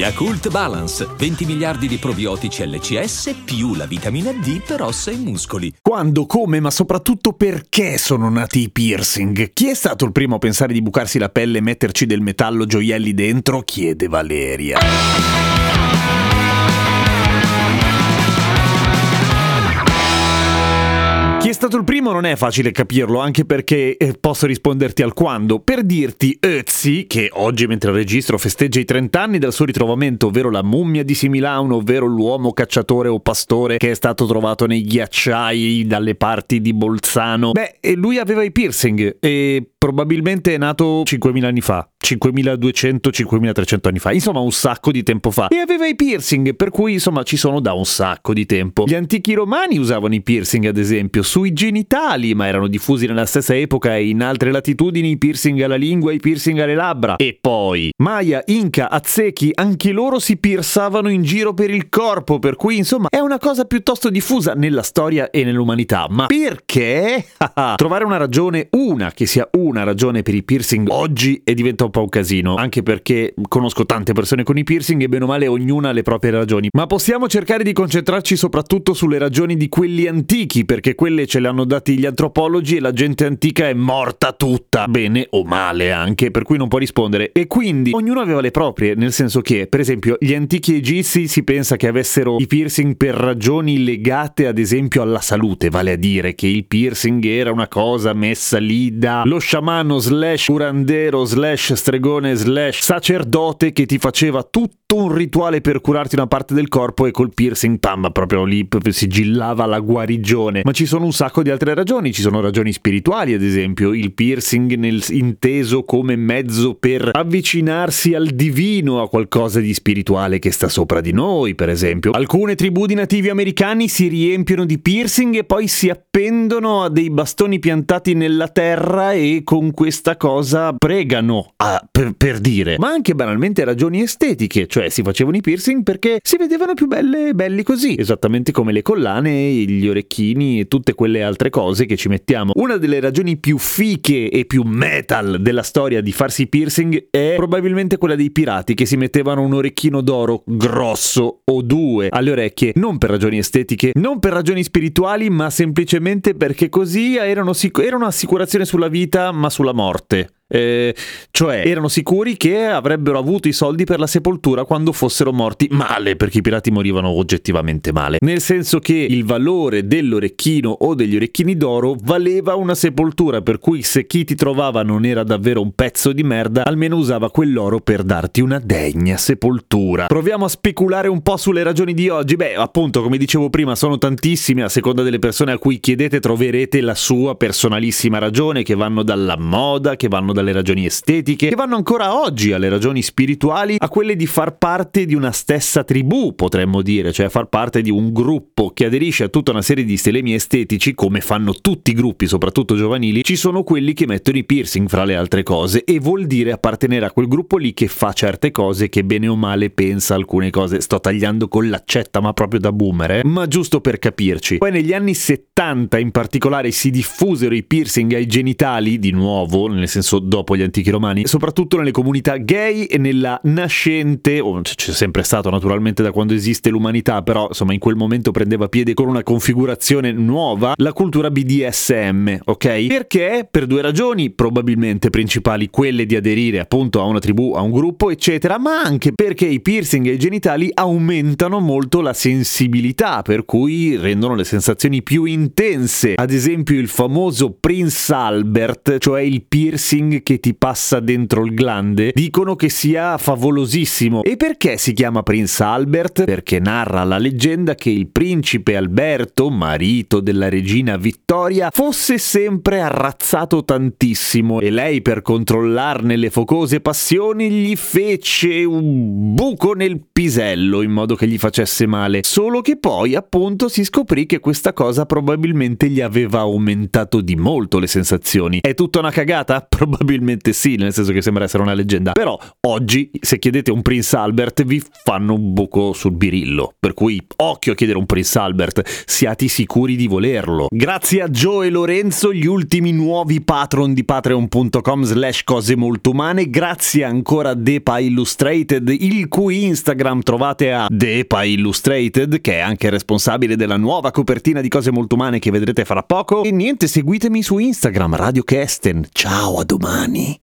Yakult Balance, 20 miliardi di probiotici LCS più la vitamina D per ossa e muscoli. Quando, come, ma soprattutto perché sono nati i piercing? Chi è stato il primo a pensare di bucarsi la pelle e metterci del metallo gioielli dentro? chiede Valeria. È stato il primo non è facile capirlo, anche perché eh, posso risponderti al quando. Per dirti, Ötzi, che oggi mentre registro festeggia i 30 anni dal suo ritrovamento, ovvero la mummia di Similano, ovvero l'uomo cacciatore o pastore che è stato trovato nei ghiacciai dalle parti di Bolzano. Beh, lui aveva i piercing e probabilmente è nato 5.000 anni fa. 5200-5300 anni fa, insomma un sacco di tempo fa. E aveva i piercing, per cui insomma ci sono da un sacco di tempo. Gli antichi romani usavano i piercing, ad esempio, sui genitali, ma erano diffusi nella stessa epoca e in altre latitudini i piercing alla lingua i piercing alle labbra. E poi Maya, Inca, Aztechi, anche loro si piercavano in giro per il corpo, per cui insomma è una cosa piuttosto diffusa nella storia e nell'umanità. Ma perché? Trovare una ragione, una che sia una ragione per i piercing oggi è diventato un po' un casino, anche perché conosco tante persone con i piercing e bene o male ognuna ha le proprie ragioni. Ma possiamo cercare di concentrarci soprattutto sulle ragioni di quelli antichi, perché quelle ce le hanno dati gli antropologi e la gente antica è morta tutta, bene o male anche, per cui non può rispondere. E quindi ognuno aveva le proprie, nel senso che, per esempio, gli antichi egizi si pensa che avessero i piercing per ragioni legate ad esempio alla salute, vale a dire che il piercing era una cosa messa lì da lo sciamano slash curandero slash stregone slash sacerdote che ti faceva tutto un rituale per curarti una parte del corpo e col piercing, pam, proprio lì sigillava la guarigione. Ma ci sono un sacco di altre ragioni, ci sono ragioni spirituali, ad esempio, il piercing nel, inteso come mezzo per avvicinarsi al divino, a qualcosa di spirituale che sta sopra di noi, per esempio. Alcune tribù di nativi americani si riempiono di piercing e poi si appendono a dei bastoni piantati nella terra e con questa cosa pregano, a, per, per dire. Ma anche banalmente ragioni estetiche, cioè si facevano i piercing perché si vedevano più belle e belli così, esattamente come le collane, gli orecchini e tutte quelle altre cose che ci mettiamo. Una delle ragioni più fiche e più metal della storia di farsi piercing è probabilmente quella dei pirati che si mettevano un orecchino d'oro grosso o due alle orecchie, non per ragioni estetiche, non per ragioni spirituali, ma semplicemente perché così erano, sic- era un'assicurazione sulla vita ma sulla morte. Eh, cioè erano sicuri che avrebbero avuto i soldi per la sepoltura quando fossero morti male, perché i pirati morivano oggettivamente male. Nel senso che il valore dell'orecchino o degli orecchini d'oro valeva una sepoltura, per cui se chi ti trovava non era davvero un pezzo di merda, almeno usava quell'oro per darti una degna sepoltura. Proviamo a speculare un po' sulle ragioni di oggi. Beh, appunto, come dicevo prima, sono tantissime, a seconda delle persone a cui chiedete troverete la sua personalissima ragione, che vanno dalla moda, che vanno dalle ragioni estetiche, che vanno ancora oggi alle ragioni spirituali, a quelle di far parte di una stessa tribù, potremmo dire, cioè far parte di un gruppo che aderisce a tutta una serie di stilemi estetici, come fanno tutti i gruppi, soprattutto giovanili, ci sono quelli che mettono i piercing fra le altre cose e vuol dire appartenere a quel gruppo lì che fa certe cose, che bene o male pensa alcune cose. Sto tagliando con l'accetta, ma proprio da boomer, eh? ma giusto per capirci. Poi negli anni 70 in particolare si diffusero i piercing ai genitali, di nuovo, nel senso dopo gli antichi romani, soprattutto nelle comunità gay e nella nascente, o c'è sempre stato naturalmente da quando esiste l'umanità, però insomma in quel momento prendeva piede con una configurazione nuova, la cultura BDSM, ok? Perché? Per due ragioni probabilmente principali, quelle di aderire appunto a una tribù, a un gruppo, eccetera, ma anche perché i piercing ai genitali aumentano molto la sensibilità, per cui rendono le sensazioni più intense. Ad esempio il famoso Prince Albert, cioè il piercing che ti passa dentro il glande, dicono che sia favolosissimo. E perché si chiama Prince Albert? Perché narra la leggenda che il principe Alberto, marito della regina Vittoria, fosse sempre arrazzato tantissimo e lei per controllarne le focose passioni gli fece un buco nel pisello in modo che gli facesse male. Solo che poi appunto si scoprì che questa cosa probabilmente gli aveva aumentato di molto le sensazioni. È tutta una cagata? Probabilmente probabilmente sì, nel senso che sembra essere una leggenda. Però oggi, se chiedete un Prince Albert, vi fanno un buco sul birillo. Per cui occhio a chiedere un Prince Albert, siate sicuri di volerlo. Grazie a Joe e Lorenzo, gli ultimi nuovi patron di patreon.com slash cose molto umane. Grazie ancora a Depa Illustrated, il cui Instagram trovate a Depa Illustrated, che è anche responsabile della nuova copertina di cose molto umane che vedrete fra poco. E niente, seguitemi su Instagram, Radio Kesten. Ciao, a domani. money.